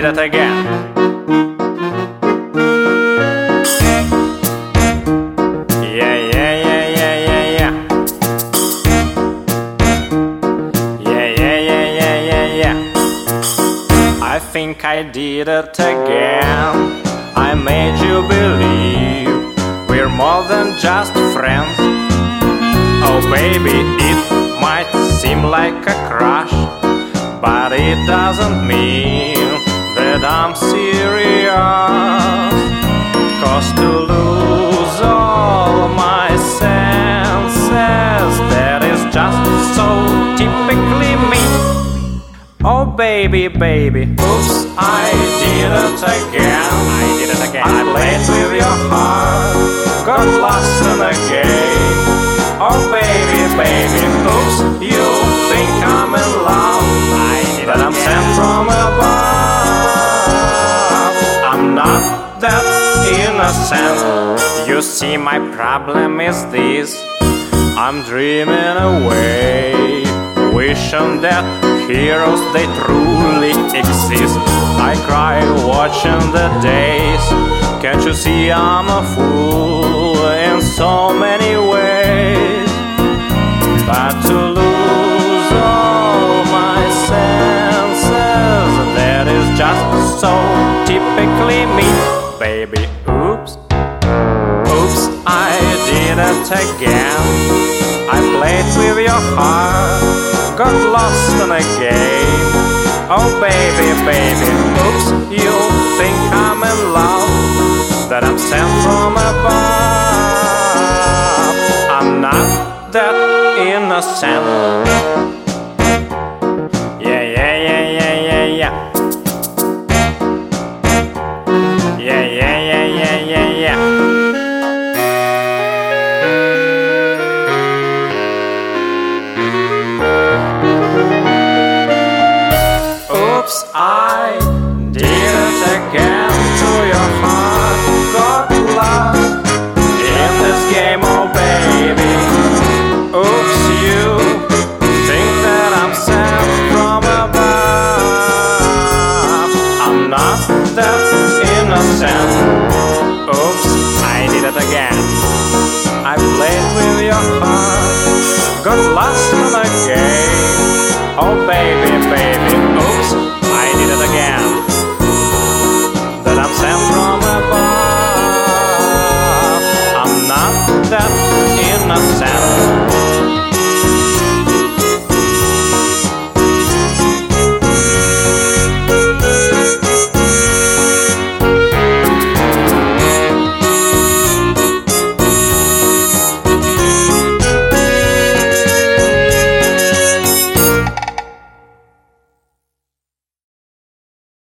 did it again. Yeah, yeah, yeah, yeah, yeah, yeah. Yeah, yeah, yeah, yeah, yeah, yeah. I think I did it again. I made you believe we're more than just friends. Oh, baby, it might seem like a crush, but it doesn't mean that I'm serious. Cause to lose all my senses, that is just so typically me. Oh, baby, baby, oops, I did it again. I did it again. I played with your heart, got lost in a game. Oh, baby, baby, oops, you think I'm in love. Innocent. You see, my problem is this I'm dreaming away, wishing that heroes they truly exist. I cry watching the days. Can't you see I'm a fool in so many ways? But to lose all my senses, that is just so typically me, baby. Oops, oops, I did it again. I played with your heart, got lost in a game. Oh, baby, baby, oops, you think I'm in love, that I'm sent from above. I'm not that innocent. Oops, I did it again to your heart. Got lost in this game, oh baby. Oops, you think that I'm sent from above. I'm not that innocent. Oops, I did it again. I played with your heart, got lost in a game. Oh baby, baby,